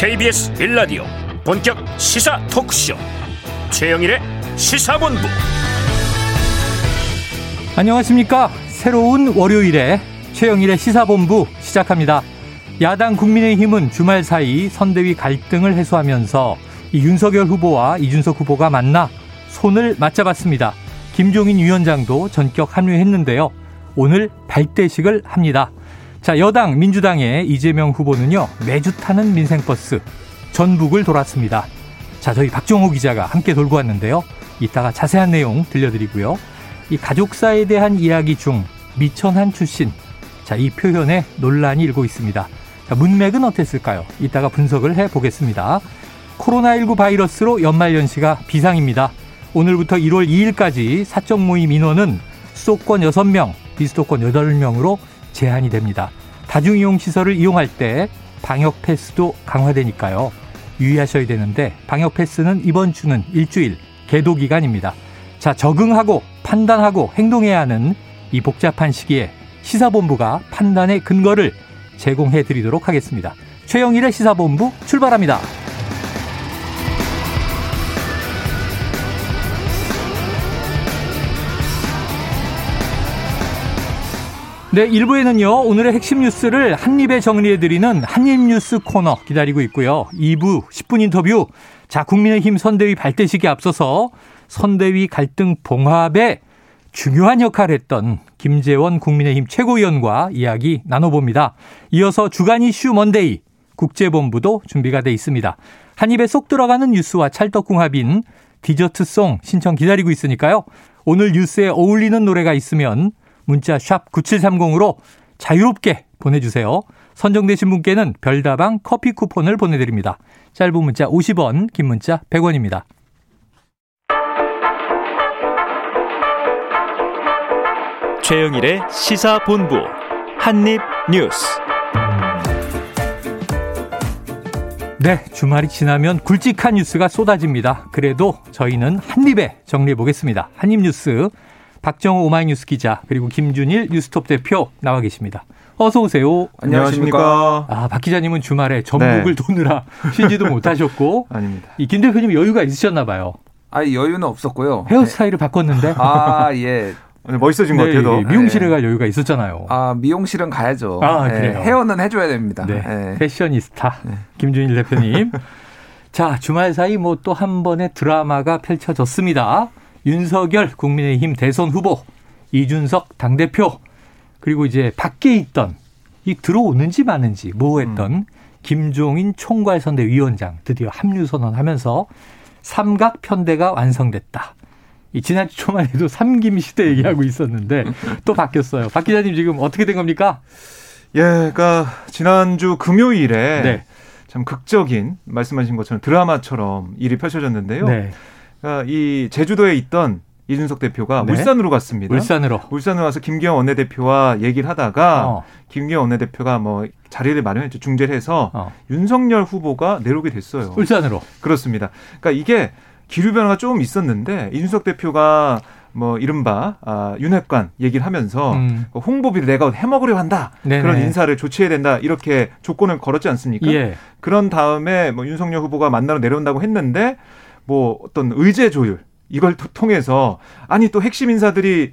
KBS 1라디오 본격 시사 토크쇼. 최영일의 시사본부. 안녕하십니까? 새로운 월요일에 최영일의 시사본부 시작합니다. 야당 국민의힘은 주말 사이 선대위 갈등을 해소하면서 윤석열 후보와 이준석 후보가 만나 손을 맞잡았습니다. 김종인 위원장도 전격 합류했는데요. 오늘 발대식을 합니다 자, 여당 민주당의 이재명 후보는요, 매주 타는 민생버스 전북을 돌았습니다. 자, 저희 박정호 기자가 함께 돌고 왔는데요. 이따가 자세한 내용 들려드리고요. 이 가족사에 대한 이야기 중 미천한 출신. 자, 이 표현에 논란이 일고 있습니다. 자, 문맥은 어땠을까요? 이따가 분석을 해 보겠습니다. 코로나19 바이러스로 연말연시가 비상입니다. 오늘부터 1월 2일까지 사적 모임 인원은 수도권 6명, 비수도권 8명으로 제한이 됩니다. 다중이용 시설을 이용할 때 방역 패스도 강화되니까요. 유의하셔야 되는데 방역 패스는 이번 주는 일주일 계도 기간입니다. 자, 적응하고 판단하고 행동해야 하는 이 복잡한 시기에 시사본부가 판단의 근거를 제공해 드리도록 하겠습니다. 최영일의 시사본부 출발합니다. 네, 1부에는요, 오늘의 핵심 뉴스를 한입에 정리해드리는 한입뉴스 코너 기다리고 있고요. 2부 10분 인터뷰. 자, 국민의힘 선대위 발대식에 앞서서 선대위 갈등 봉합에 중요한 역할을 했던 김재원 국민의힘 최고위원과 이야기 나눠봅니다. 이어서 주간 이슈 먼데이 국제본부도 준비가 돼 있습니다. 한 입에 쏙 들어가는 뉴스와 찰떡궁합인 디저트송 신청 기다리고 있으니까요. 오늘 뉴스에 어울리는 노래가 있으면 문자 샵 9730으로 자유롭게 보내주세요. 선정되신 분께는 별다방 커피 쿠폰을 보내드립니다. 짧은 문자 50원, 긴 문자 100원입니다. 최영일의 시사본부 한입뉴스 네, 주말이 지나면 굵직한 뉴스가 쏟아집니다. 그래도 저희는 한입에 정리해 보겠습니다. 한입 뉴스 박정호 오마이뉴스 기자 그리고 김준일 뉴스톱 대표 나와 계십니다. 어서 오세요. 안녕하십니까. 아, 박 기자님은 주말에 전북을 네. 도느라 쉬지도 못하셨고 아닙니다. 이 김 대표님 여유가 있으셨나 봐요. 아, 여유는 없었고요. 헤어스타일을 네. 바꿨는데. 아, 예. 멋있어진 네, 것 같아요. 미용실에 네. 갈 여유가 있었잖아요. 아, 미용실은 가야죠. 아, 네. 그래요. 헤어는 해줘야 됩니다. 네. 네. 패셔니스타 김준일 대표님. 자, 주말 사이 뭐 또 한 번의 드라마가 펼쳐졌습니다. 윤석열 국민의힘 대선 후보, 이준석 당대표, 그리고 이제 밖에 있던 이 들어오는지 마는지 모호했던 음. 김종인 총괄선대위원장 드디어 합류 선언하면서 삼각 편대가 완성됐다. 이 지난주 초반에도 삼김 시대 얘기하고 있었는데 또 바뀌었어요. 박 기자님 지금 어떻게 된 겁니까? 예, 그러니까 지난주 금요일에 네. 참 극적인 말씀하신 것처럼 드라마처럼 일이 펼쳐졌는데요. 네. 그러니까 이 제주도에 있던 이준석 대표가 네. 울산으로 갔습니다. 울산으로. 울산으로 와서 김기현 원내대표와 얘기를 하다가 어. 김기현 원내대표가 뭐 자리를 마련했죠. 중재를 해서 어. 윤석열 후보가 내려오게 됐어요. 울산으로. 그렇습니다. 그러니까 이게 기류 변화가 좀 있었는데 이준석 대표가 뭐 이른바 아, 윤핵관 얘기를 하면서 음. 그 홍보비를 내가 해먹으려 한다 네네. 그런 인사를 조치해야 된다 이렇게 조건을 걸었지 않습니까? 예. 그런 다음에 뭐 윤석열 후보가 만나러 내려온다고 했는데 뭐 어떤 의제 조율 이걸 통해서 아니 또 핵심 인사들이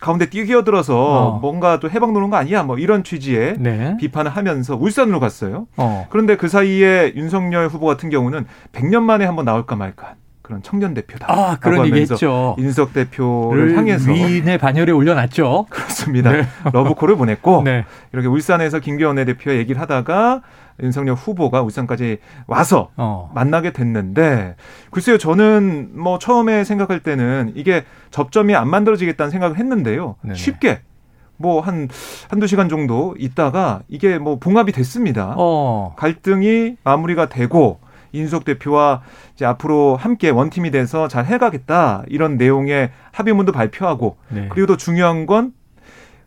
가운데 뛰어들어서 어. 뭔가 또 해방 노는 거 아니야? 뭐 이런 취지의 네. 비판을 하면서 울산으로 갔어요. 어. 그런데 그 사이에 윤석열 후보 같은 경우는 100년 만에 한번 나올까 말까 그런 청년 대표다. 아, 그런 얘기했죠. 인석 대표를 향해서 위인의 반열에 올려놨죠. 그렇습니다. 네. 러브콜을 보냈고 네. 이렇게 울산에서 김기현 대표와 얘기를 하다가 윤석열 후보가 울산까지 와서 어. 만나게 됐는데 글쎄요 저는 뭐 처음에 생각할 때는 이게 접점이 안 만들어지겠다는 생각을 했는데요 네네. 쉽게 뭐 한 한두 시간 정도 있다가 이게 뭐 봉합이 됐습니다. 어. 갈등이 마무리가 되고 인석 대표와 이제 앞으로 함께 원팀이 돼서 잘 해가겠다 이런 내용의 합의문도 발표하고 네. 그리고 또 중요한 건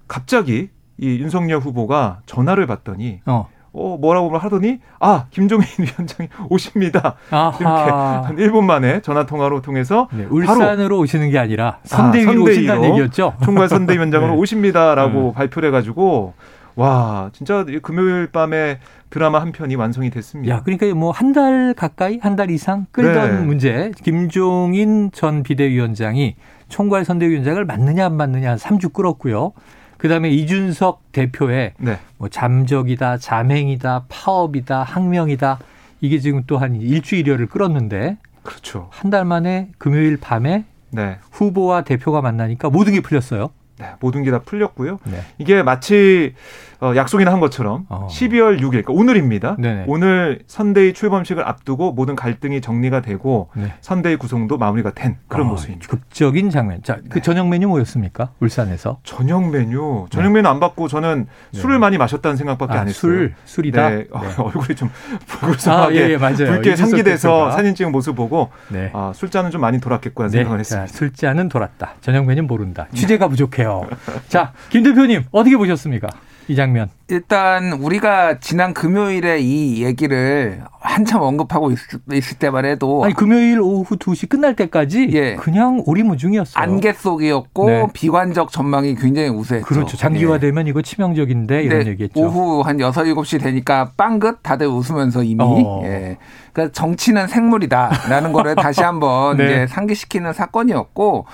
갑자기 이 윤석열 후보가 전화를 받더니 어. 어, 뭐라고 하더니, 아, 김종인 위원장이 오십니다. 아하. 이렇게 한 1분 만에 전화 통화로 통해서. 네, 울산으로 오시는 게 아니라 선대위로, 아, 선대위로 오신다는 얘기였죠. 총괄 선대위원장으로 네. 오십니다라고 음. 발표를 해가지고, 와 진짜 금요일 밤에 드라마 한 편이 완성이 됐습니다. 야, 그러니까 뭐 한 달 가까이 한 달 이상 끌던 네. 문제 김종인 전 비대위원장이 총괄 선대위원장을 맞느냐 안 맞느냐 3주 끌었고요. 그다음에 이준석 대표의 네. 뭐 잠적이다, 잠행이다, 파업이다, 항명이다 이게 지금 또 한 일주일여를 끌었는데 그렇죠. 한 달 만에 금요일 밤에 네. 후보와 대표가 만나니까 모든 게 풀렸어요. 네, 모든 게 다 풀렸고요. 네. 이게 마치 어, 약속이나 한 것처럼 어. 12월 6일, 그러니까 오늘입니다. 네네. 오늘 선대위 출범식을 앞두고 모든 갈등이 정리가 되고 네. 선대위 구성도 마무리가 된 그런 어, 모습입니다. 극적인 장면. 자, 그 네. 저녁 메뉴 뭐였습니까? 울산에서? 저녁 메뉴. 저녁 메뉴 안 받고 저는 네. 술을 많이 마셨다는 생각밖에 아, 안 했어요. 술, 술이다. 네. 어, 얼굴이 좀 불쌍하게 아, 예, 예, 붉게 상기돼서 사진 찍은 모습 보고 아, 술잔은 좀 많이 돌았겠구나 생각을 했습니다. 자, 술잔은 돌았다. 저녁 메뉴는 모른다. 취재가 부족해요. 자, 김 대표님 어떻게 보셨습니까? 이 장면. 일단 우리가 지난 금요일에 이 얘기를 한참 언급하고 있, 을 때만 해도 아니 금요일 오후 2시 끝날 때까지 예. 그냥 오리무중이었어요. 안개 속이었고 네. 비관적 전망이 굉장히 우세했죠. 그렇죠. 장기화되면 예. 이거 치명적인데 이런 얘기했죠. 오후 한 6, 7시 되니까 빵긋 다들 웃으면서 이미 어. 예. 그러니까 정치는 생물이다라는 거를 다시 한번 네. 이제 상기시키는 사건이었고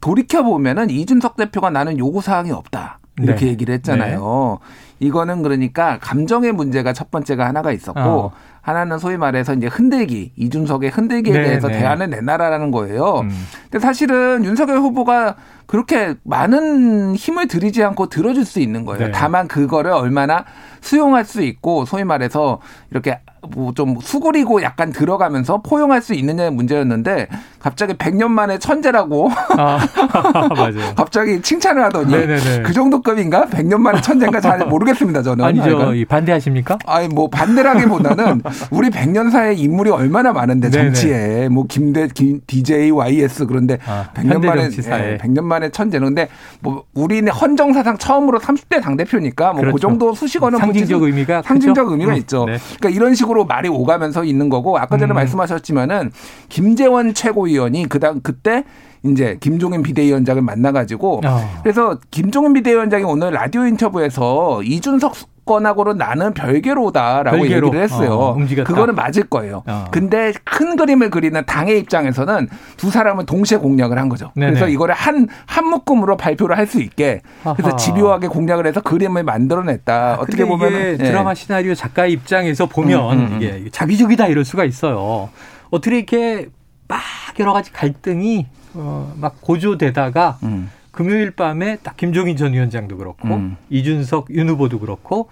돌이켜 보면은 이준석 대표가 나는 요구 사항이 없다. 이렇게 네. 얘기를 했잖아요. 네. 이거는 그러니까 감정의 문제가 첫 번째가 하나가 있었고 어. 하나는 소위 말해서 이제 흔들기 이준석의 흔들기에 네, 대해서 네. 대안을 내놔라라는 거예요. 음. 근데 사실은 윤석열 후보가 그렇게 많은 힘을 들이지 않고 들어줄 수 있는 거예요. 네. 다만 그거를 얼마나 수용할 수 있고 소위 말해서 이렇게 뭐 좀 수그리고 약간 들어가면서 포용할 수 있느냐의 문제였는데 갑자기 100년 만에 천재라고 아, 맞아요. 갑자기 칭찬을 하더니 네네네. 그 정도급인가? 100년 만에 천재인가 잘 모르겠습니다 저는. 아니죠. 반대하십니까? 아니 뭐 반대라기보다는 우리 100년사의 인물이 얼마나 많은데 정치에 네네. 뭐 김대 김 DJ YS 그런데 아, 100년 만에 예, 100년 만에 천재는 근데 뭐 우리는 헌정사상 처음으로 30대 당 대표니까 뭐그 그렇죠. 정도 수식어는 상징적 의미가 상징적 그렇죠? 의미가 음, 있죠. 네. 그러니까 이런 식으로 식으로 말이 오가면서 있는 거고 아까 전에 음. 말씀하셨지만은 김재원 최고위원이 그당 그때 이제 김종인 비대위원장을 만나가지고 어. 그래서 김종인 비대위원장이 오늘 라디오 인터뷰에서 이준석 건하고는 나는 별개로다라고 별개로. 얘기를 했어요. 어, 그거는 맞을 거예요. 어. 근데 큰 그림을 그리는 당의 입장에서는 두 사람은 동시에 공략을 한 거죠. 네네. 그래서 이거를 한, 한 묶음으로 발표를 할 수 있게 그래서 아하. 집요하게 공략을 해서 그림을 만들어냈다. 아, 어떻게 보면 예. 드라마 시나리오 작가 입장에서 보면 음, 음, 음. 이게 자기적이다 이럴 수가 있어요. 어떻게 이렇게 막 여러 가지 갈등이 어, 막 고조되다가 음. 금요일 밤에 딱 김종인 전 위원장도 그렇고 음. 이준석 윤 후보도 그렇고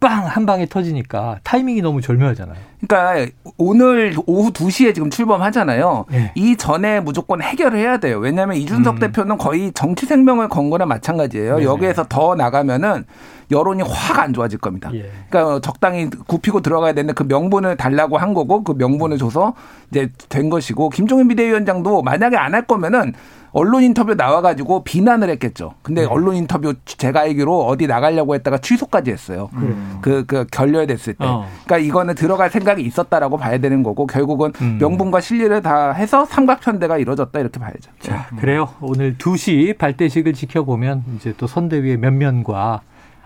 빵! 한 방에 터지니까 타이밍이 너무 절묘하잖아요. 그러니까 오늘 오후 2시에 지금 출범하잖아요. 네. 이 전에 무조건 해결을 해야 돼요. 왜냐하면 이준석 음. 대표는 거의 정치 생명을 건 거나 마찬가지예요. 네 여기에서 더 나가면은 여론이 확 안 좋아질 겁니다. 예. 그러니까 적당히 굽히고 들어가야 되는데 그 명분을 달라고 한 거고 그 명분을 줘서 이제 된 것이고 김종인 비대위원장도 만약에 안 할 거면은 언론 인터뷰 나와가지고 비난을 했겠죠. 근데 네. 언론 인터뷰 제가 알기로 어디 나가려고 했다가 취소까지 했어요. 음. 그, 그 결렬됐을 때. 어. 그러니까 이거는 들어갈 생각이 있었다라고 봐야 되는 거고 결국은 음. 명분과 실리를 다 해서 삼각편대가 이루어졌다 이렇게 봐야죠. 자, 그래요. 오늘 2시 발대식을 지켜보면 이제 또 선대위의 면면과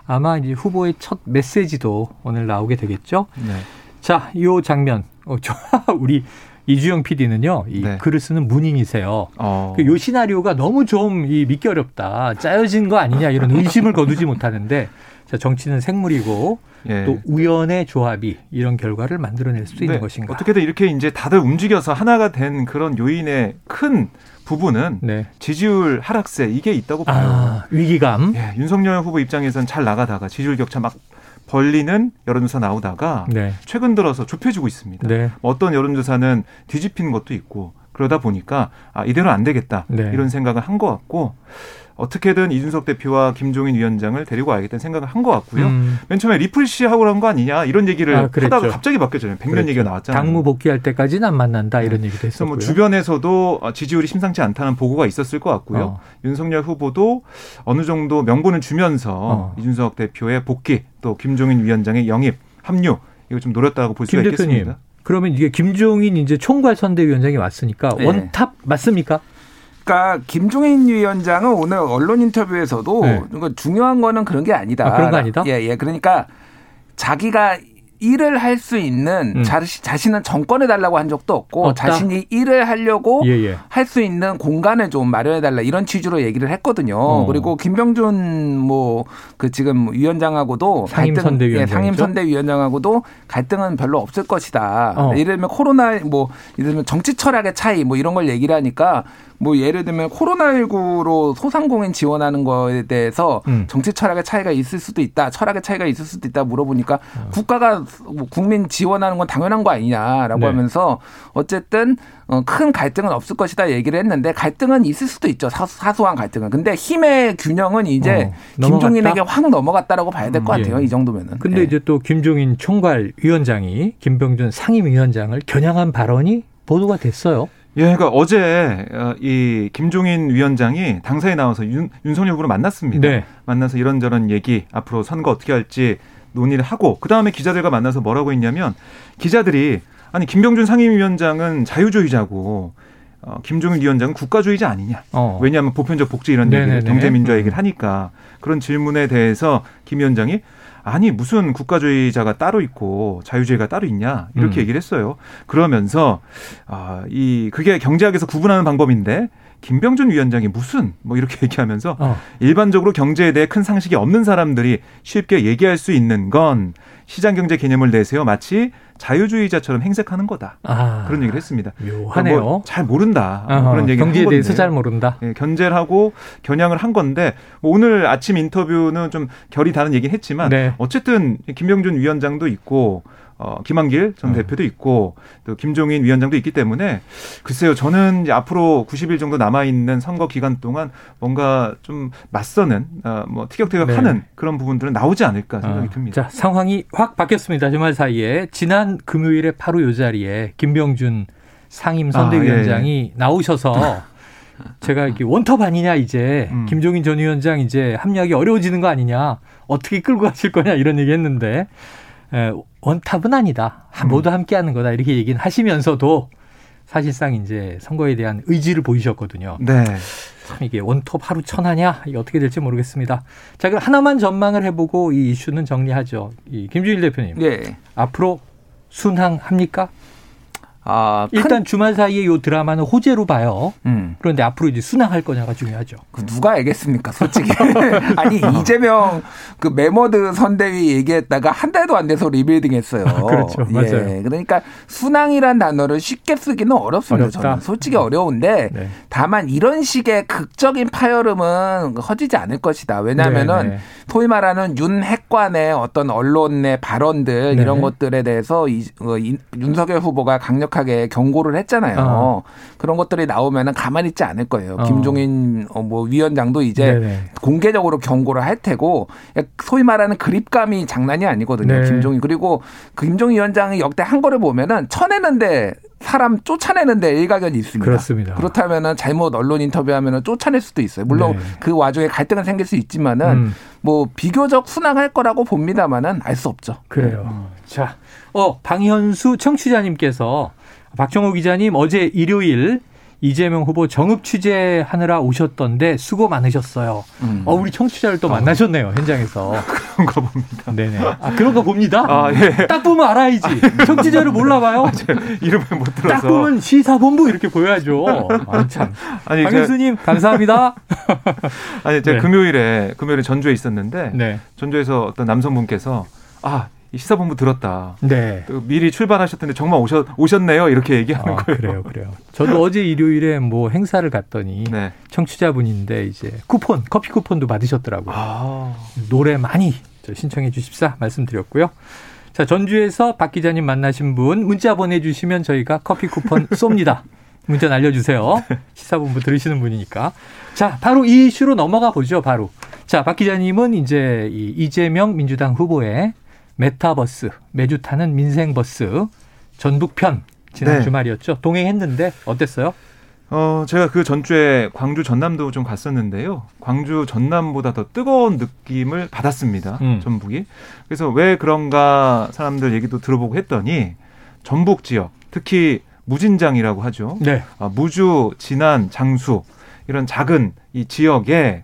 아마 이제 후보의 첫 메시지도 오늘 나오게 되겠죠. 네. 자, 이 장면. 어, 저, 우리 이주영 PD는요, 이 네. 글을 쓰는 문인이세요. 어. 그요 시나리오가 너무 좀 이 믿기 어렵다. 짜여진 거 아니냐 이런 의심을 거두지 못하는데 자, 정치는 생물이고 예. 또 우연의 조합이 이런 결과를 만들어낼 수 있는 것인가. 어떻게든 이렇게 이제 다들 움직여서 하나가 된 그런 요인의 큰 부분은 네. 지지율 하락세 이게 있다고 봐요. 아, 위기감. 예, 윤석열 후보 입장에서는 잘 나가다가 지지율 격차 막 벌리는 여론조사 나오다가 네. 최근 들어서 좁혀지고 있습니다. 네. 어떤 여론조사는 뒤집히는 것도 있고 그러다 보니까 아, 이대로 안 되겠다 네. 이런 생각을 한 것 같고 어떻게든 이준석 대표와 김종인 위원장을 데리고 와야겠다는 생각을 한 것 같고요. 음. 맨 처음에 리플 씨 하고 그런 거 아니냐 이런 얘기를 아, 하다가 갑자기 바뀌었잖아요. 백년 얘기가 나왔잖아요. 당무 복귀할 때까지는 안 만난다 이런 네. 얘기도 했었고요. 뭐 주변에서도 지지율이 심상치 않다는 보고가 있었을 것 같고요. 어. 윤석열 후보도 어느 정도 명분을 주면서 어. 이준석 대표의 복귀 또 김종인 위원장의 영입 합류 이거 좀 노렸다고 볼 수가 있겠습니다. 그러면 이게 김종인 이제 총괄 선대위원장이 왔으니까 네. 원탑 맞습니까? 그러니까 김종인 위원장은 오늘 언론 인터뷰에서도 네. 중요한 거는 그런 게 아니다. 아, 그런 거 아니다? 예, 예. 그러니까 자기가 일을 할 수 있는 음. 자, 자신은 정권해 달라고 한 적도 없고 없다? 자신이 일을 하려고 예, 예. 할수 있는 공간을 좀 마련해 달라 이런 취지로 얘기를 했거든요. 어. 그리고 김병준 뭐 그 지금 위원장하고도 상임 선대위원장 예, 상임 선대위원장하고도 갈등은 별로 없을 것이다. 어. 예를 들면 코로나 뭐 예를 들면 정치 철학의 차이 뭐 이런 걸 얘기를 하니까 뭐 예를 들면 코로나19로 소상공인 지원하는 거에 대해서 음. 정치 철학의 차이가 있을 수도 있다. 철학의 차이가 있을 수도 있다 물어보니까 어. 국가가 뭐 국민 지원하는 건 당연한 거 아니냐라고 네. 하면서 어쨌든 어, 큰 갈등은 없을 것이다 얘기를 했는데 갈등은 있을 수도 있죠. 사소, 한 갈등은. 근데 힘의 균형은 이제 어, 김종인에게 확 넘어갔다라고 봐야 될것 음, 같아요. 예. 이 정도면은. 근데 예. 이제 또 김종인 총괄 위원장이 김병준 상임위원장을 겨냥한 발언이 보도가 됐어요. 예, 그러니까 어제 어, 이 김종인 위원장이 당사에 나와서 윤, 윤석열 후보를 만났습니다. 네. 만나서 이런저런 얘기 앞으로 선거 어떻게 할지 논의를 하고 그 다음에 기자들과 만나서 뭐라고 했냐면 기자들이 아니 김병준 상임위원장은 자유주의자고 어, 김종인 위원장은 국가주의자 아니냐? 어. 왜냐하면 보편적 복지 이런 얘기를 경제민주화 얘기를 하니까 그런 질문에 대해서 김 위원장이 아니 무슨 국가주의자가 따로 있고 자유주의가 따로 있냐 이렇게 음. 얘기를 했어요. 그러면서 아 이 그게 경제학에서 구분하는 방법인데 김병준 위원장이 무슨 뭐 이렇게 얘기하면서 어. 일반적으로 경제에 대해 큰 상식이 없는 사람들이 쉽게 얘기할 수 있는 건 시장 경제 개념을 내세워 마치 자유주의자처럼 행색하는 거다. 아, 그런 얘기를 했습니다. 묘하네요. 뭐 잘 모른다. 뭐 그런 얘기 경제에 대해서 잘 모른다. 예, 견제를 하고 겨냥을 한 건데 뭐 오늘 아침 인터뷰는 좀 결이 다른 얘기는 했지만 네. 어쨌든 김병준 위원장도 있고 어, 김한길 전 음. 대표도 있고 또 김종인 위원장도 있기 때문에 글쎄요 저는 이제 앞으로 90일 정도 남아 있는 선거 기간 동안 뭔가 좀 맞서는 어, 뭐 티격태격하는 네. 그런 부분들은 나오지 않을까 생각이 어. 듭니다. 자 상황이 확 바뀌었습니다 주말 사이에 지난 금요일에 바로 요 자리에 김병준 상임 선대위원장이 아, 예, 예. 나오셔서 제가 이렇게 원톱 아니냐 이제 음. 김종인 전 위원장 이제 합류하기 어려워지는 거 아니냐 어떻게 끌고 가실 거냐 이런 얘기 했는데 에, 원탑은 아니다. 음. 모두 함께하는 거다. 이렇게 얘기는 하시면서도 사실상 이제 선거에 대한 의지를 보이셨거든요. 네. 참 이게 원톱 하루 천하냐 이게 어떻게 될지 모르겠습니다. 자 그럼 하나만 전망을 해보고 이 이슈는 정리하죠. 이 김주일 대표님. 네. 앞으로 순항합니까? 아, 일단 주말 사이에 요 드라마는 호재로 봐요. 음. 그런데 앞으로 이제 순항할 거냐가 중요하죠. 그 누가 알겠습니까, 솔직히. 아니 이재명 그 매머드 선대위 얘기했다가 한 달도 안 돼서 리빌딩 했어요. 그렇죠. 예. 맞아요. 그러니까 순항이란 단어를 쉽게 쓰기는 어렵습니다. 어렵다. 저는 솔직히 음. 어려운데 네. 다만 이런 식의 극적인 파열음은 터지지 않을 것이다. 왜냐하면은 네, 네. 소위 말하는 윤 핵관의 어떤 언론 의 발언들 네. 이런 것들에 대해서 이, 어, 이, 윤석열 후보가 강력하게 강력하게 경고를 했잖아요. 어. 그런 것들이 나오면은 가만히 있지 않을 거예요. 어. 김종인 어, 뭐 위원장도 이제 네네. 공개적으로 경고를 할 테고 소위 말하는 그립감이 장난이 아니거든요. 네. 김종인 그리고 그 김종인 위원장이 역대 한 거를 보면은 쳐내는데 사람 쫓아내는데 일가견이 있습니다. 그렇습니다. 그렇다면은 잘못 언론 인터뷰하면은 쫓아낼 수도 있어요. 물론 네. 그 와중에 갈등은 생길 수 있지만은 음. 뭐 비교적 순항할 거라고 봅니다만은 알 수 없죠. 그래요. 음. 자, 어 방현수 청취자님께서 박정호 기자님 어제 일요일 이재명 후보 정읍 취재하느라 오셨던데 수고 많으셨어요. 음. 어, 우리 청취자를 또 어. 만나셨네요, 현장에서. 그런가 봅니다. 네네. 아, 그런 거 봅니다? 아, 예. 딱 보면 알아야지. 청취자를 몰라봐요? 아, 이름을 못 들어서. 딱 보면 시사본부 이렇게 보여야죠. 아, 참. 아니, 박현수님, 감사합니다. 아니, 제가 네. 금요일에, 금요일에 전주에 있었는데, 네. 전주에서 어떤 남성분께서, 아, 시사본부 들었다. 네. 미리 출발하셨던데 정말 오셨, 오셨네요. 이렇게 얘기하는 아, 거예요. 그래요, 그래요. 저도 어제 일요일에 뭐 행사를 갔더니 네. 청취자분인데 이제 쿠폰, 커피 쿠폰도 받으셨더라고요. 아. 노래 많이 신청해 주십사 말씀드렸고요. 자, 전주에서 박 기자님 만나신 분 문자 보내주시면 저희가 커피 쿠폰 쏩니다. 문자 날려주세요. 시사본부 들으시는 분이니까. 자, 바로 이 이슈로 넘어가 보죠, 바로. 자, 박 기자님은 이제 이 이재명 민주당 후보의 메타버스, 매주 타는 민생버스 전북편 지난 네. 주말이었죠. 동행했는데 어땠어요? 어, 제가 그 전주에 광주 전남도 좀 갔었는데요. 광주 전남보다 더 뜨거운 느낌을 받았습니다. 음. 전북이. 그래서 왜 그런가 사람들 얘기도 들어보고 했더니 전북 지역, 특히 무진장이라고 하죠. 네. 아, 무주, 진안, 장수 이런 작은 이 지역에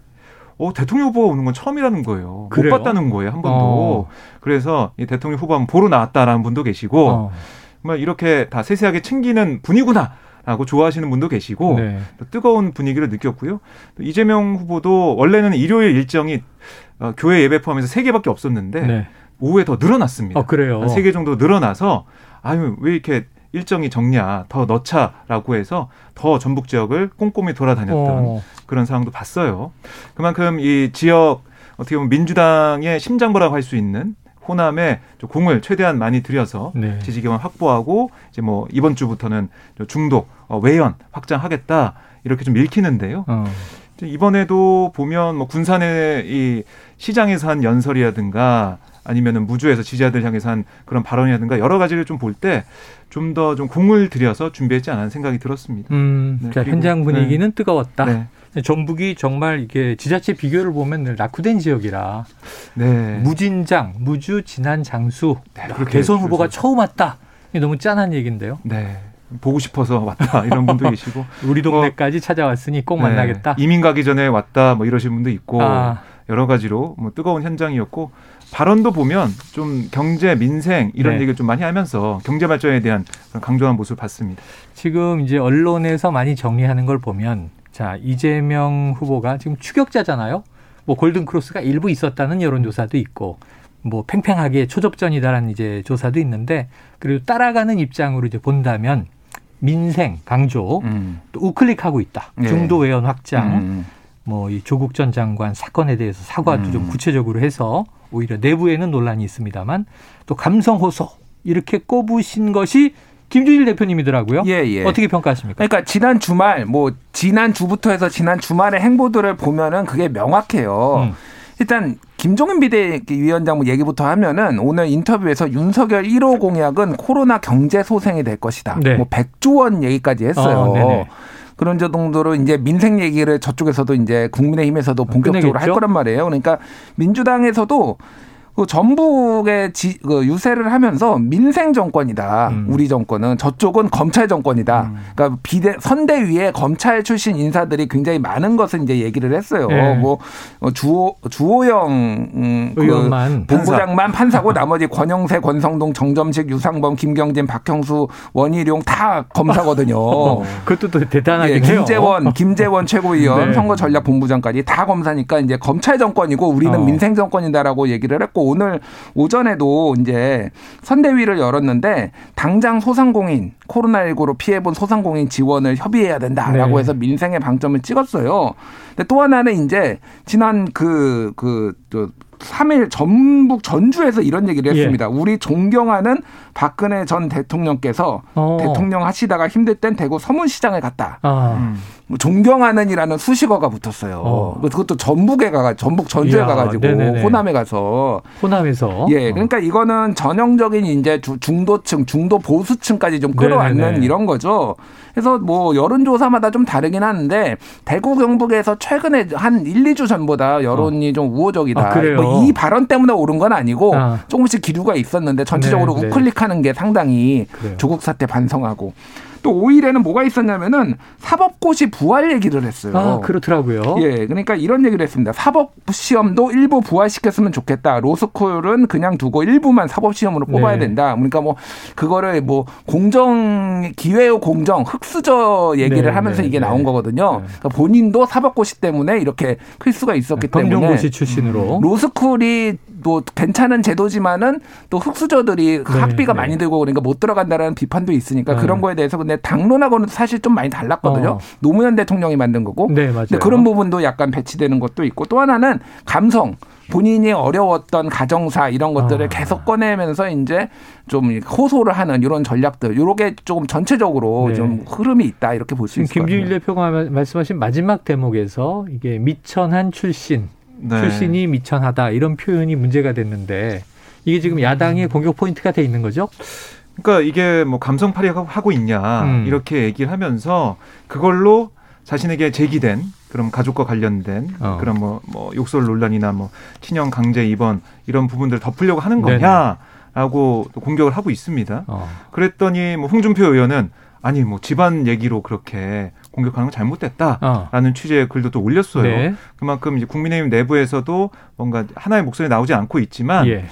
어, 대통령 후보가 오는 건 처음이라는 거예요. 그래요? 못 봤다는 거예요, 한 번도. 어. 그래서 이 대통령 후보 한번 보러 나왔다라는 분도 계시고, 어. 정말 이렇게 다 세세하게 챙기는 분이구나. 라고 좋아하시는 분도 계시고 네. 또 뜨거운 분위기를 느꼈고요. 또 이재명 후보도 원래는 일요일 일정이 어, 교회 예배 포함해서 세 개밖에 없었는데 네. 오후에 더 늘어났습니다. 어, 그래요. 세 개 정도 늘어나서 아유 왜 이렇게 일정이 적냐 더 넣자라고 해서 더 전북 지역을 꼼꼼히 돌아다녔던 어. 그런 상황도 봤어요. 그만큼 이 지역 어떻게 보면 민주당의 심장부라고 할 수 있는 호남에 공을 최대한 많이 들여서 네. 지지 기반 확보하고 이제 뭐 이번 주부터는 중도 어, 외연 확장하겠다 이렇게 좀 읽히는데요. 어. 이번에도 보면 뭐 군산의 이 시장에서 한 연설이라든가 아니면은 무주에서 지지자들 향해서 한 그런 발언이라든가 여러 가지를 좀 볼 때 좀 더좀 좀 공을 들여서 준비했지 않은 생각이 들었습니다. 음, 네, 그러니까 현장 분위기는 네. 뜨거웠다. 네. 전북이 정말 이게 지자체 비교를 보면 늘 낙후된 지역이라 네. 무진장, 무주, 진안, 장수 네, 개선 후보가 처음 왔다. 너무 짠한 얘기인데요. 네. 보고 싶어서 왔다 이런 분도 계시고 우리 동네까지 뭐, 찾아왔으니 꼭 네. 만나겠다. 이민 가기 전에 왔다 뭐 이러신 분도 있고 아. 여러 가지로 뭐 뜨거운 현장이었고 발언도 보면 좀 경제 민생 이런 네. 얘기를 좀 많이 하면서 경제 발전에 대한 강조한 모습을 봤습니다. 지금 이제 언론에서 많이 정리하는 걸 보면 자, 이재명 후보가 지금 추격자잖아요. 뭐 골든 크로스가 일부 있었다는 여론조사도 있고 뭐 팽팽하게 초접전이다라는 이제 조사도 있는데 그리고 따라가는 입장으로 이제 본다면 민생 강조 음. 또 우클릭하고 있다. 네. 중도 외연 확장 음. 뭐이 조국 전 장관 사건에 대해서 사과도 음. 좀 구체적으로 해서 오히려 내부에는 논란이 있습니다만 또 감성 호소 이렇게 꼽으신 것이 김준일 대표님이더라고요. 예, 예. 어떻게 평가하십니까? 그러니까 지난 주말 뭐 지난 주부터 해서 지난 주말의 행보들을 보면은 그게 명확해요. 음. 일단 김종인 비대위원장 뭐 얘기부터 하면은 오늘 인터뷰에서 윤석열 1호 공약은 코로나 경제 소생이 될 것이다. 네. 뭐 100조 원 얘기까지 했어요. 어, 그런 정도로 이제 민생 얘기를 저쪽에서도 이제 국민의힘에서도 본격적으로 끝내겠죠? 할 거란 말이에요. 그러니까 민주당에서도 그 전북에 지, 그 유세를 하면서 민생 정권이다. 음. 우리 정권은 저쪽은 검찰 정권이다. 음. 그러니까 비대 선대 위에 검찰 출신 인사들이 굉장히 많은 것을 이제 얘기를 했어요. 네. 뭐 어, 주호 주호영 음, 그 의원만 그 본부장만 판사 고 나머지 권영세, 권성동, 정점식, 유상범, 김경진, 박형수, 원희룡 다 검사거든요. 그것도 또 대단하게 예, 김재원, 김재원 최고위원, 네. 선거전략본부장까지 다 검사니까 이제 검찰 정권이고 우리는 어. 민생 정권이다라고 얘기를 했고 오늘 오전에도 이제 선대위를 열었는데 당장 소상공인 코로나19로 피해본 소상공인 지원을 협의해야 된다라고 네. 해서 민생의 방점을 찍었어요. 근데 또 하나는 이제 지난 그, 그, 그 3일 전북 전주에서 이런 얘기를 예. 했습니다. 예. 우리 존경하는 박근혜 전 대통령께서 어. 대통령 하시다가 힘들 땐 대구 서문시장에 갔다. 아. 음. 뭐 존경하는이라는 수식어가 붙었어요. 어. 그것도 전북에 가가 전북 전주에 이야, 가가지고 네네네. 호남에 가서 호남에서 예 그러니까 이거는 전형적인 이제 중도층 중도 보수층까지 좀 끌어안는 네네네. 이런 거죠. 그래서 뭐 여론조사마다 좀 다르긴 하는데 대구 경북에서 최근에 한 1, 2주 전보다 여론이 어. 좀 우호적이다. 아, 뭐이 발언 때문에 오른 건 아니고 아. 조금씩 기류가 있었는데 전체적으로 네, 우클릭하는 게 상당히 그래요. 조국 사태 반성하고 또 5일에는 뭐가 있었냐면은 사법고시 부활 얘기를 했어요. 아, 그렇더라고요. 예, 그러니까 이런 얘기를 했습니다. 사법 시험도 일부 부활시켰으면 좋겠다. 로스쿨은 그냥 두고 일부만 사법 시험으로 뽑아야 네. 된다. 그러니까 뭐 그거를 뭐 공정 기회요 공정 흑수저 얘기를 네, 하면서 네, 이게 나온 네. 거거든요. 네. 그러니까 본인도 사법고시 때문에 이렇게 클 수가 있었기 때문에 검정고시 출신으로 로스쿨이 또 괜찮은 제도지만은 또 흑수저들이 네, 학비가 네. 많이 들고 그러니까 못 들어간다라는 비판도 있으니까 네. 그런 거에 대해서 근데 당론하고는 사실 좀 많이 달랐거든요. 어. 노무현 대통령이 만든 거고. 네, 맞아요. 근데 그런 부분도 약간 배치되는 것도 있고 또 하나는 감성. 본인이 어려웠던 가정사 이런 것들을 아. 계속 꺼내면서 이제 좀 호소를 하는 이런 전략들, 요렇게 조금 전체적으로 네. 좀 흐름이 있다 이렇게 볼수 같아요. 김주일 대표가 말씀하신 마지막 대목에서 이게 미천한 출신 네. 출신이 미천하다 이런 표현이 문제가 됐는데 이게 지금 야당의 공격 포인트가 돼 있는 거죠? 그러니까 이게 뭐 감성팔이 하고 있냐 음. 이렇게 얘기를 하면서 그걸로 자신에게 제기된 그런 가족과 관련된 어. 그런 뭐, 뭐 욕설 논란이나 뭐 친형 강제 입원 이런 부분들을 덮으려고 하는 거냐 라고 공격을 하고 있습니다. 어. 그랬더니 뭐 홍준표 의원은 아니 뭐 집안 얘기로 그렇게 공격하는 건 잘못됐다라는 어. 취지의 글도 또 올렸어요. 네. 그만큼 이제 국민의힘 내부에서도 뭔가 하나의 목소리 나오지 않고 있지만 예.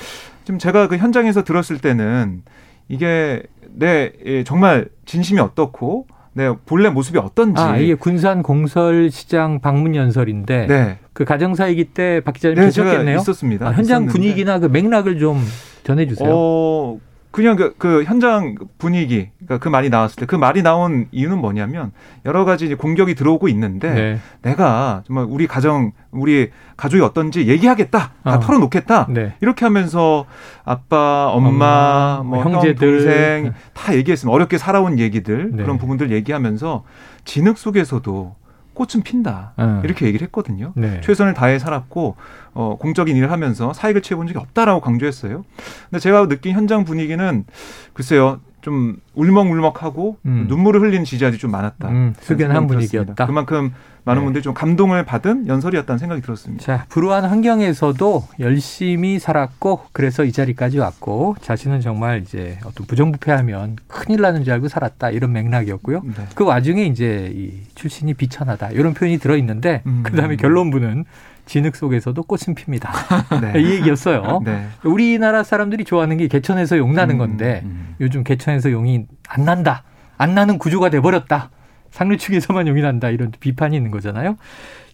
지금 제가 그 현장에서 들었을 때는 이게 내 예, 정말 진심이 어떻고 네, 본래 모습이 어떤지. 아, 이게 군산 공설 시장 방문 연설인데 네. 그 가정사이기 때 박 기자님 네, 계셨겠네요. 있었습니다. 아, 현장 있었는데. 분위기나 그 맥락을 좀 전해 주세요. 어, 그냥 그, 그 현장 분위기, 그러니까 그 말이 나왔을 때 그 말이 나온 이유는 뭐냐면 여러 가지 공격이 들어오고 있는데 네. 내가 정말 우리 가정, 우리 가족이 어떤지 얘기하겠다, 다 어. 털어놓겠다 네. 이렇게 하면서 아빠, 엄마, 엄마 뭐 형제들, 형, 동생 네. 다 얘기했으면 어렵게 살아온 얘기들 네. 그런 부분들 얘기하면서 진흙 속에서도 꽃은 핀다 음. 이렇게 얘기를 했거든요. 네. 최선을 다해 살았고 어, 공적인 일을 하면서 사익을 취해본 적이 없다라고 강조했어요. 근데 제가 느낀 현장 분위기는 글쎄요 좀 울먹울먹하고 음. 눈물을 흘리는 지지자들이 좀 많았다. 음, 숙연한 분위기였다. 그만큼 많은 네. 분들이 좀 감동을 받은 연설이었다는 생각이 들었습니다. 자, 불우한 환경에서도 열심히 살았고 그래서 이 자리까지 왔고 자신은 정말 이제 어떤 부정부패하면 큰일 나는 줄 알고 살았다 이런 맥락이었고요. 네. 그 와중에 이제 이 출신이 비천하다 이런 표현이 들어 있는데 음. 그다음에 결론부는 진흙 속에서도 꽃은 핍니다. 네. 이 얘기였어요. 네. 우리나라 사람들이 좋아하는 게 개천에서 용 나는 음, 건데 음. 요즘 개천에서 용이 안 난다. 안 나는 구조가 돼 버렸다. 상류 측에서만 용이 난다. 이런 비판이 있는 거잖아요.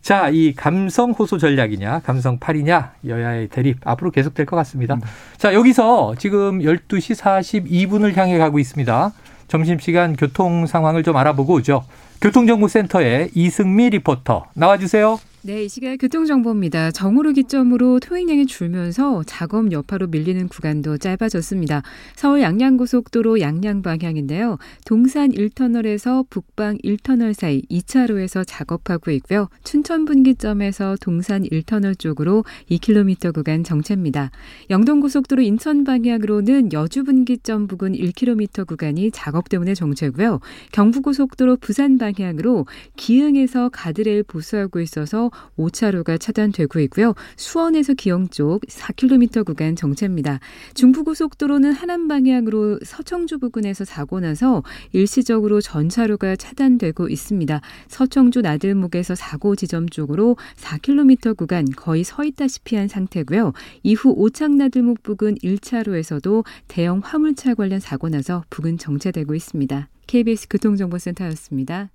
자, 이 감성 호소 전략이냐, 감성 팔이냐, 여야의 대립 앞으로 계속될 것 같습니다. 네. 자, 여기서 지금 12시 42분을 향해 가고 있습니다. 점심시간 교통 상황을 좀 알아보고 오죠. 교통정보센터의 이승미 리포터 나와주세요. 네, 이 시각 교통정보입니다. 정오를 기점으로 토행량이 줄면서 작업 여파로 밀리는 구간도 짧아졌습니다. 서울 양양고속도로 양양 방향인데요. 동산 1터널에서 북방 1터널 사이 2차로에서 작업하고 있고요. 춘천 분기점에서 동산 1터널 쪽으로 2km 구간 정체입니다. 영동고속도로 인천 방향으로는 여주 분기점 부근 1km 구간이 작업 때문에 정체고요. 경부고속도로 부산 방향으로 기흥에서 가드레일 보수하고 있어서 5차로가 차단되고 있고요. 수원에서 기영 쪽 4km 구간 정체입니다. 중부고속도로는 하남 방향으로 서청주 부근에서 사고 나서 일시적으로 전차로가 차단되고 있습니다. 서청주 나들목에서 사고 지점 쪽으로 4km 구간 거의 서 있다시피 한 상태고요. 이후 오창 나들목 부근 1차로에서도 대형 화물차 관련 사고 나서 부근 정체되고 있습니다. KBS 교통정보센터였습니다.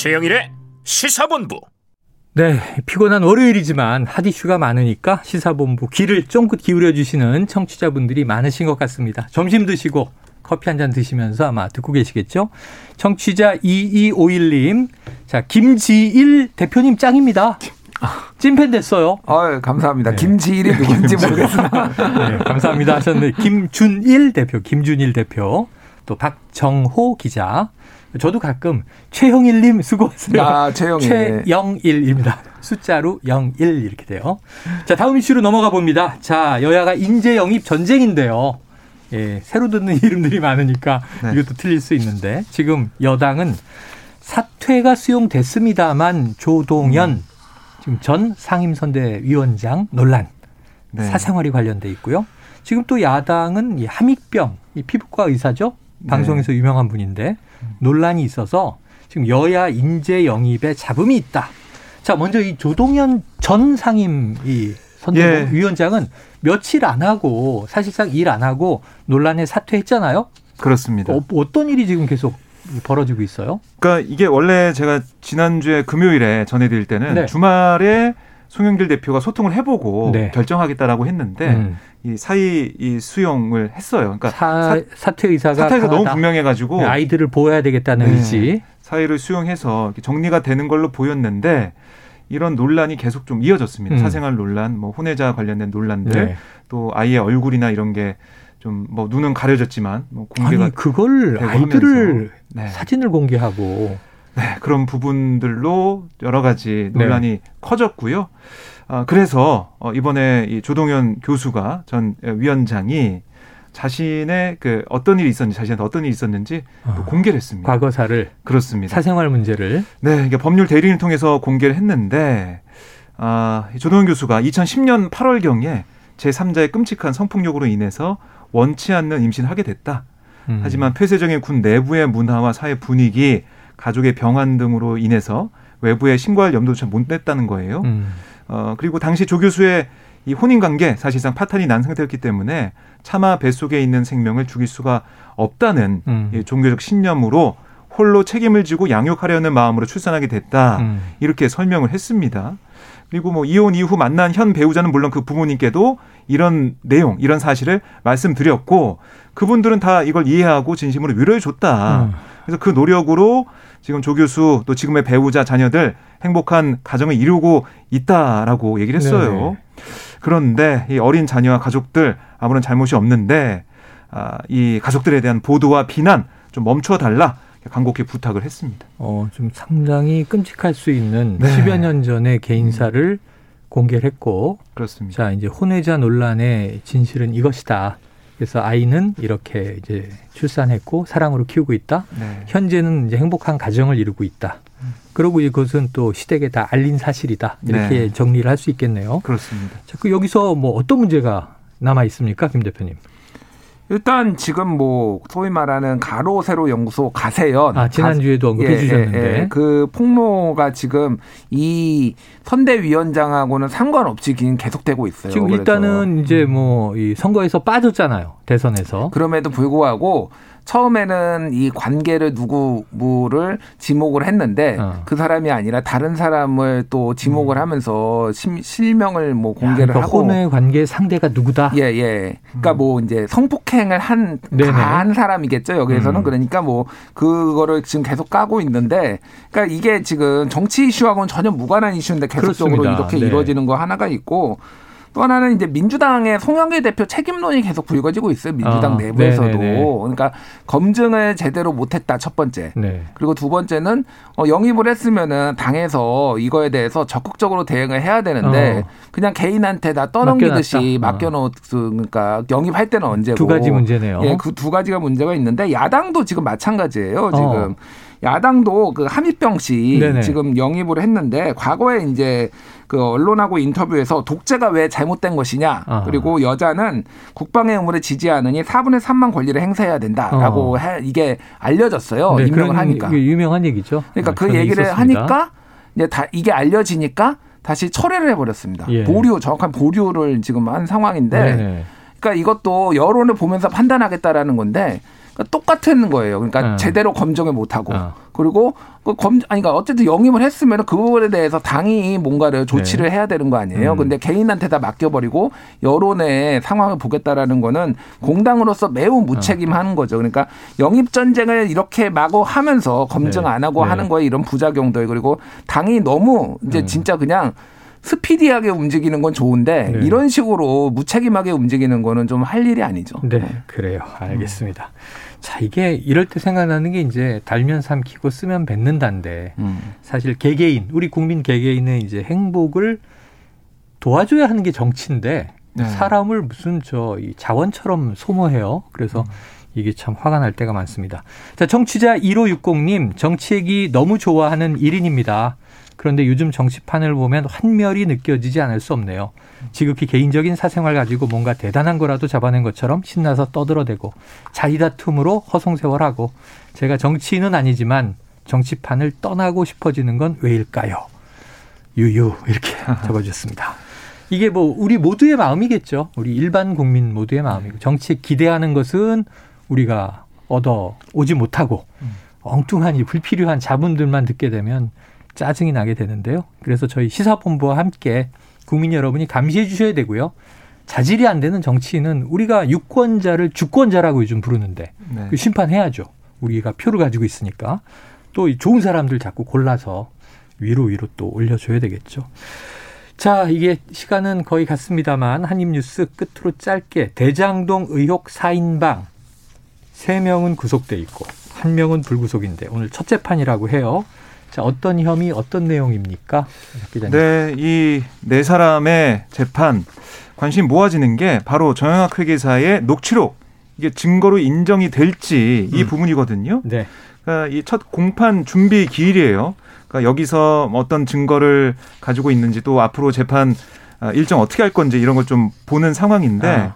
최영일의 시사본부. 네, 피곤한 월요일이지만 핫 이슈가 많으니까 시사본부 귀를 쫑긋 기울여 주시는 청취자분들이 많으신 것 같습니다. 점심 드시고 커피 한 잔 드시면서 아마 듣고 계시겠죠? 청취자 2251님, 자, 김지일 대표님 짱입니다. 찐팬 됐어요. 아 감사합니다. 네. 김지일이 누군지 모르겠으나. 네, 감사합니다 하셨는데, 김준일 대표, 김준일 대표, 또 박정호 기자, 저도 가끔 최형일님 수고하세요. 아, 최영일. 최영일입니다. 숫자로 01 이렇게 돼요. 자, 다음 이슈로 넘어가 봅니다. 자, 여야가 인재 영입 전쟁인데요. 예, 새로 듣는 이름들이 많으니까 네. 이것도 틀릴 수 있는데 지금 여당은 사퇴가 수용됐습니다만 조동연 음. 지금 전 상임선대위원장 논란 네. 사생활이 관련돼 있고요. 지금 또 야당은 이 함익병 이 피부과 의사죠. 방송에서 네. 유명한 분인데 논란이 있어서 지금 여야 인재 영입에 잡음이 있다. 자, 먼저 이 조동현 전 상임 이 선대위원장은 예. 며칠 안 하고 사실상 일 안 하고 논란에 사퇴했잖아요. 그렇습니다. 어, 어떤 일이 지금 계속 벌어지고 있어요? 그러니까 이게 원래 제가 지난주에 금요일에 전해드릴 때는 네. 주말에 송영길 대표가 소통을 해보고 네. 결정하겠다라고 했는데 음. 이 사의 이 수용을 했어요. 그러니까 사, 사퇴 의사가 사퇴가 너무 분명해가지고 네, 아이들을 보호해야 되겠다는 네. 의지 사의를 수용해서 정리가 되는 걸로 보였는데 이런 논란이 계속 좀 이어졌습니다. 음. 사생활 논란, 뭐 혼외자 관련된 논란들, 네. 또 아이의 얼굴이나 이런 게 좀 뭐 눈은 가려졌지만 뭐 공개가 아니 그걸 아이들을 네. 사진을 공개하고 네, 그런 부분들로 여러 가지 논란이 네. 커졌고요. 아, 그래서 어, 이번에 이 조동현 교수가 전 위원장이 자신의 그 어떤 일이 있었는지 자신한테 어떤 일이 있었는지 어, 공개를 했습니다. 과거사를 그렇습니다. 사생활 문제를 네, 이게 법률 대리인을 통해서 공개를 했는데 아, 조동현 교수가 2010년 8월 경에 제 3자의 끔찍한 성폭력으로 인해서 원치 않는 임신을 하게 됐다. 음. 하지만 폐쇄적인 군 내부의 문화와 사회 분위기, 가족의 병환 등으로 인해서 외부에 신고할 염도조차 못 냈다는 거예요. 음. 어, 그리고 당시 조 교수의 이 혼인 관계 사실상 파탄이 난 상태였기 때문에 차마 뱃속에 있는 생명을 죽일 수가 없다는 음. 이 종교적 신념으로 홀로 책임을 지고 양육하려는 마음으로 출산하게 됐다. 음. 이렇게 설명을 했습니다. 그리고 뭐 이혼 이후 만난 현 배우자는 물론 그 부모님께도 이런 내용, 이런 사실을 말씀드렸고 그분들은 다 이걸 이해하고 진심으로 위로해 줬다. 음. 그래서 그 노력으로 지금 조 교수 또 지금의 배우자 자녀들 행복한 가정을 이루고 있다라고 얘기를 했어요. 네 그런데 이 어린 자녀와 가족들 아무런 잘못이 없는데 아, 이 가족들에 대한 보도와 비난 좀 멈춰 달라. 간곡히 부탁을 했습니다. 어, 좀 상당히 끔찍할 수 있는 네. 10여 년 전의 개인사를 공개를 했고 그렇습니다. 자, 이제 혼외자 논란의 진실은 이것이다. 그래서 아이는 이렇게 이제 출산했고 사랑으로 키우고 있다. 네. 현재는 이제 행복한 가정을 이루고 있다. 그러고 이것은 또 시댁에 다 알린 사실이다. 이렇게 네. 정리를 할 수 있겠네요. 그렇습니다. 자, 그 여기서 뭐 어떤 문제가 남아 있습니까, 김 대표님? 일단 지금 뭐 소위 말하는 가로 세로 연구소 가세연 아 지난주에도 언급해 예, 주셨는데. 예, 예. 그 폭로가 지금 이 선대위원장하고는 상관없이 계속되고 있어요. 지금 일단은 이제 뭐 이 선거에서 빠졌잖아요. 대선에서. 그럼에도 불구하고 처음에는 이 관계를 누구를 지목을 했는데 어. 그 사람이 아니라 다른 사람을 또 지목을 음. 하면서 시, 실명을 뭐 공개를 야, 하고 혼의 관계 상대가 누구다. 예, 예. 그러니까 음. 뭐 이제 성폭행을 한 한 사람이겠죠. 여기에서는 음. 그러니까 뭐 그거를 지금 계속 까고 있는데 그러니까 이게 지금 정치 이슈하고는 전혀 무관한 이슈인데 계속적으로 그렇습니다. 이렇게 네. 이루어지는 거 하나가 있고 또 하나는 이제 민주당의 송영길 대표 책임론이 계속 불거지고 있어요. 민주당 아, 내부에서도. 네네네. 그러니까 검증을 제대로 못했다 첫 번째. 네. 그리고 두 번째는 어, 영입을 했으면은 당에서 이거에 대해서 적극적으로 대응을 해야 되는데 어. 그냥 개인한테 다 떠넘기듯이 맡겨놓으니까 어. 영입할 때는 언제고. 두 가지 문제네요. 예, 그 두 가지가 문제가 있는데 야당도 지금 마찬가지예요. 지금. 어. 야당도 그 함익병 씨 네네. 지금 영입을 했는데 과거에 이제 그 언론하고 인터뷰에서 독재가 왜 잘못된 것이냐 아. 그리고 여자는 국방의 의무를 지지하느니 4분의 3만 권리를 행사해야 된다라고 어. 해, 이게 알려졌어요 네, 임명을 하니까 유명한 얘기죠. 그러니까 아, 그 얘기를 있었습니다. 하니까 이제 다 이게 알려지니까 다시 철회를 해버렸습니다. 예. 보류 정확한 보류를 지금 한 상황인데. 네네. 그러니까 이것도 여론을 보면서 판단하겠다라는 건데 그러니까 똑같은 거예요. 그러니까 네. 제대로 검증을 못하고 어. 그리고 그 검, 아니, 그러니까 어쨌든 영입을 했으면 그 부분에 대해서 당이 뭔가를 조치를 네. 해야 되는 거 아니에요. 음. 근데 개인한테 다 맡겨버리고 여론의 상황을 보겠다라는 거는 공당으로서 매우 무책임하는 거죠. 그러니까 영입 전쟁을 이렇게 마구 하면서 검증 네. 안 하고 네. 하는 거에 이런 부작용들 그리고 당이 너무 이제 음. 진짜 그냥 스피디하게 움직이는 건 좋은데 네. 이런 식으로 무책임하게 움직이는 거는 좀 할 일이 아니죠. 네, 그래요. 알겠습니다. 음. 자, 이게 이럴 때 생각나는 게 이제 달면 삼키고 쓰면 뱉는다인데 음. 사실 개개인, 우리 국민 개개인의 이제 행복을 도와줘야 하는 게 정치인데 네. 사람을 무슨 저 자원처럼 소모해요. 그래서 음. 이게 참 화가 날 때가 많습니다. 자, 정치자 1560님, 정치 얘기 너무 좋아하는 1인입니다. 그런데 요즘 정치판을 보면 환멸이 느껴지지 않을 수 없네요. 지극히 개인적인 사생활 가지고 뭔가 대단한 거라도 잡아낸 것처럼 신나서 떠들어대고 자리다툼으로 허송세월하고 제가 정치인은 아니지만 정치판을 떠나고 싶어지는 건 왜일까요? 유유 이렇게 적어주셨습니다. 이게 뭐 우리 모두의 마음이겠죠. 우리 일반 국민 모두의 마음이고 정치에 기대하는 것은 우리가 얻어 오지 못하고 음. 엉뚱한 이 불필요한 자본들만 듣게 되면 짜증이 나게 되는데요. 그래서 저희 시사본부와 함께 국민 여러분이 감시해 주셔야 되고요. 자질이 안 되는 정치인은 우리가 유권자를 주권자라고 요즘 부르는데 네. 그 심판해야죠. 우리가 표를 가지고 있으니까 또 좋은 사람들 자꾸 골라서 위로 위로 또 올려줘야 되겠죠. 자, 이게 시간은 거의 갔습니다만 한입뉴스 끝으로 짧게 대장동 의혹 4인방 3명은 구속돼 있고 1명은 불구속인데 오늘 첫 재판이라고 해요. 자, 어떤 혐의, 어떤 내용입니까? 네, 이 네 사람의 재판 관심 모아지는 게 바로 정영학 회계사의 녹취록 이게 증거로 인정이 될지 이 음. 부분이거든요. 네. 그러니까 이 첫 공판 준비 기일이에요. 그러니까 여기서 어떤 증거를 가지고 있는지 또 앞으로 재판 아, 일정 어떻게 할 건지 이런 걸 좀 보는 상황인데 아.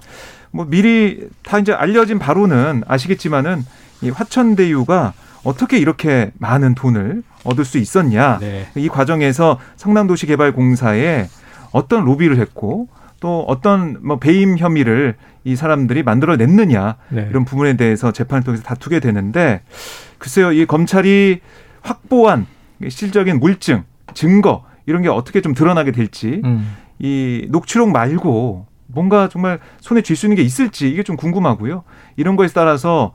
뭐 미리 다 이제 알려진 바로는 아시겠지만은 이 화천대유가 어떻게 이렇게 많은 돈을 얻을 수 있었냐. 네. 이 과정에서 성남도시개발공사에 어떤 로비를 했고 또 어떤 뭐 배임 혐의를 이 사람들이 만들어냈느냐 네. 이런 부분에 대해서 재판을 통해서 다투게 되는데 글쎄요 이 검찰이 확보한 실적인 물증 증거 이런 게 어떻게 좀 드러나게 될지 음. 이 녹취록 말고 뭔가 정말 손에 쥘 수 있는 게 있을지 이게 좀 궁금하고요. 이런 거에 따라서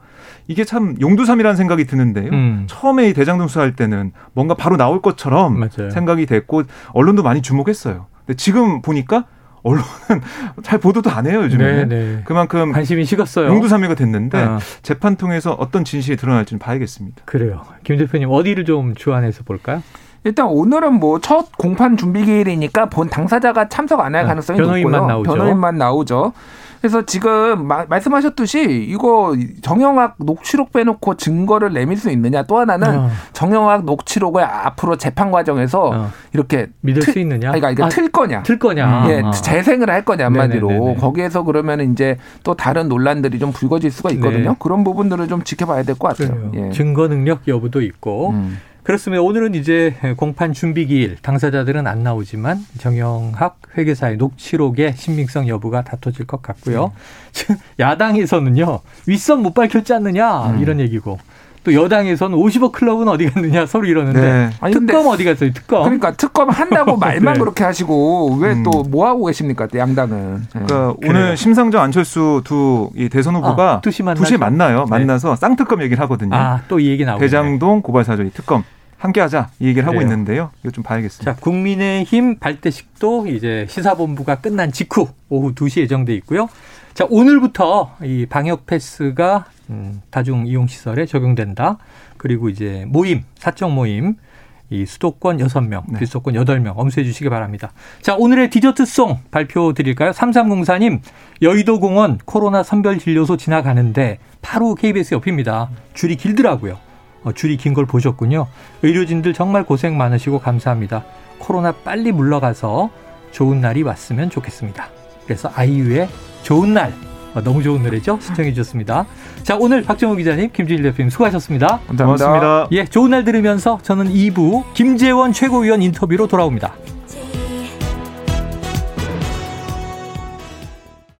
이게 참 용두삼이라는 생각이 드는데요. 음. 처음에 이 대장동 수사할 때는 뭔가 바로 나올 것처럼 맞아요. 생각이 됐고 언론도 많이 주목했어요. 근데 지금 보니까 언론은 잘 보도도 안 해요 요즘에. 네, 네. 그만큼 관심이 식었어요. 용두삼미가 됐는데 아. 재판 통해서 어떤 진실이 드러날지는 봐야겠습니다. 그래요. 김 대표님 어디를 좀 주안해서 볼까요? 일단 오늘은 뭐 첫 공판 준비 기일이니까 본 당사자가 참석 안 할 가능성이 변호인만 높고요. 나오죠. 변호인만 나오죠. 그래서 지금 마, 말씀하셨듯이 이거 정영학 녹취록 빼놓고 증거를 내밀 수 있느냐 또 하나는 어. 정영학 녹취록을 앞으로 재판 과정에서 어. 이렇게 믿을 틀, 수 있느냐? 그러니까 아, 틀 거냐? 틀 거냐? 예, 어. 재생을 할 거냐 한마디로 네네네네. 거기에서 그러면 이제 또 다른 논란들이 좀 불거질 수가 있거든요. 네. 그런 부분들을 좀 지켜봐야 될 것 같아요. 예. 증거 능력 여부도 있고. 음. 그렇습니다. 오늘은 이제 공판 준비 기일 당사자들은 안 나오지만 정영학 회계사의 녹취록의 신빙성 여부가 다퉈질 것 같고요. 음. 야당에서는요 윗선 못 밝혔지 않느냐 음. 이런 얘기고 또 여당에서는 50억 클럽은 어디 갔느냐 서로 이러는데 네. 아니, 특검 어디 갔어요? 특검. 그러니까 특검 한다고 말만 네. 그렇게 하시고 왜 또뭐 음. 하고 계십니까? 양당은. 네. 그러니까 네. 오늘 심상정 안철수 두 이 대선 후보가 아, 2시, 2시에 만나요. 네. 만나서 쌍특검 얘기를 하거든요. 아, 또 이 얘기 나오네. 대장동 고발사저리 특검. 함께 하자 이 얘기를 그래요. 하고 있는데요. 이거 좀 봐야겠습니다. 자, 국민의힘 발대식도 이제 시사본부가 끝난 직후 오후 2시 예정돼 있고요. 자, 오늘부터 이 방역 패스가 음, 다중 이용 시설에 적용된다. 그리고 이제 모임, 사적 모임 이 수도권 6명, 네. 비수도권 8명 엄수해 주시기 바랍니다. 자, 오늘의 디저트송 발표 드릴까요? 3304님, 여의도 공원 코로나 선별 진료소 지나가는데 바로 KBS 옆입니다. 줄이 길더라고요. 어, 줄이 긴 걸 보셨군요. 의료진들 정말 고생 많으시고 감사합니다. 코로나 빨리 물러가서 좋은 날이 왔으면 좋겠습니다. 그래서 아이유의 좋은 날 어, 너무 좋은 노래죠? 신청해 주셨습니다. 자, 오늘 박정호 기자님, 김준일 대표님 수고하셨습니다. 감사합니다. 고맙습니다. 예, 좋은 날 들으면서 저는 2부 김재원 최고위원 인터뷰로 돌아옵니다.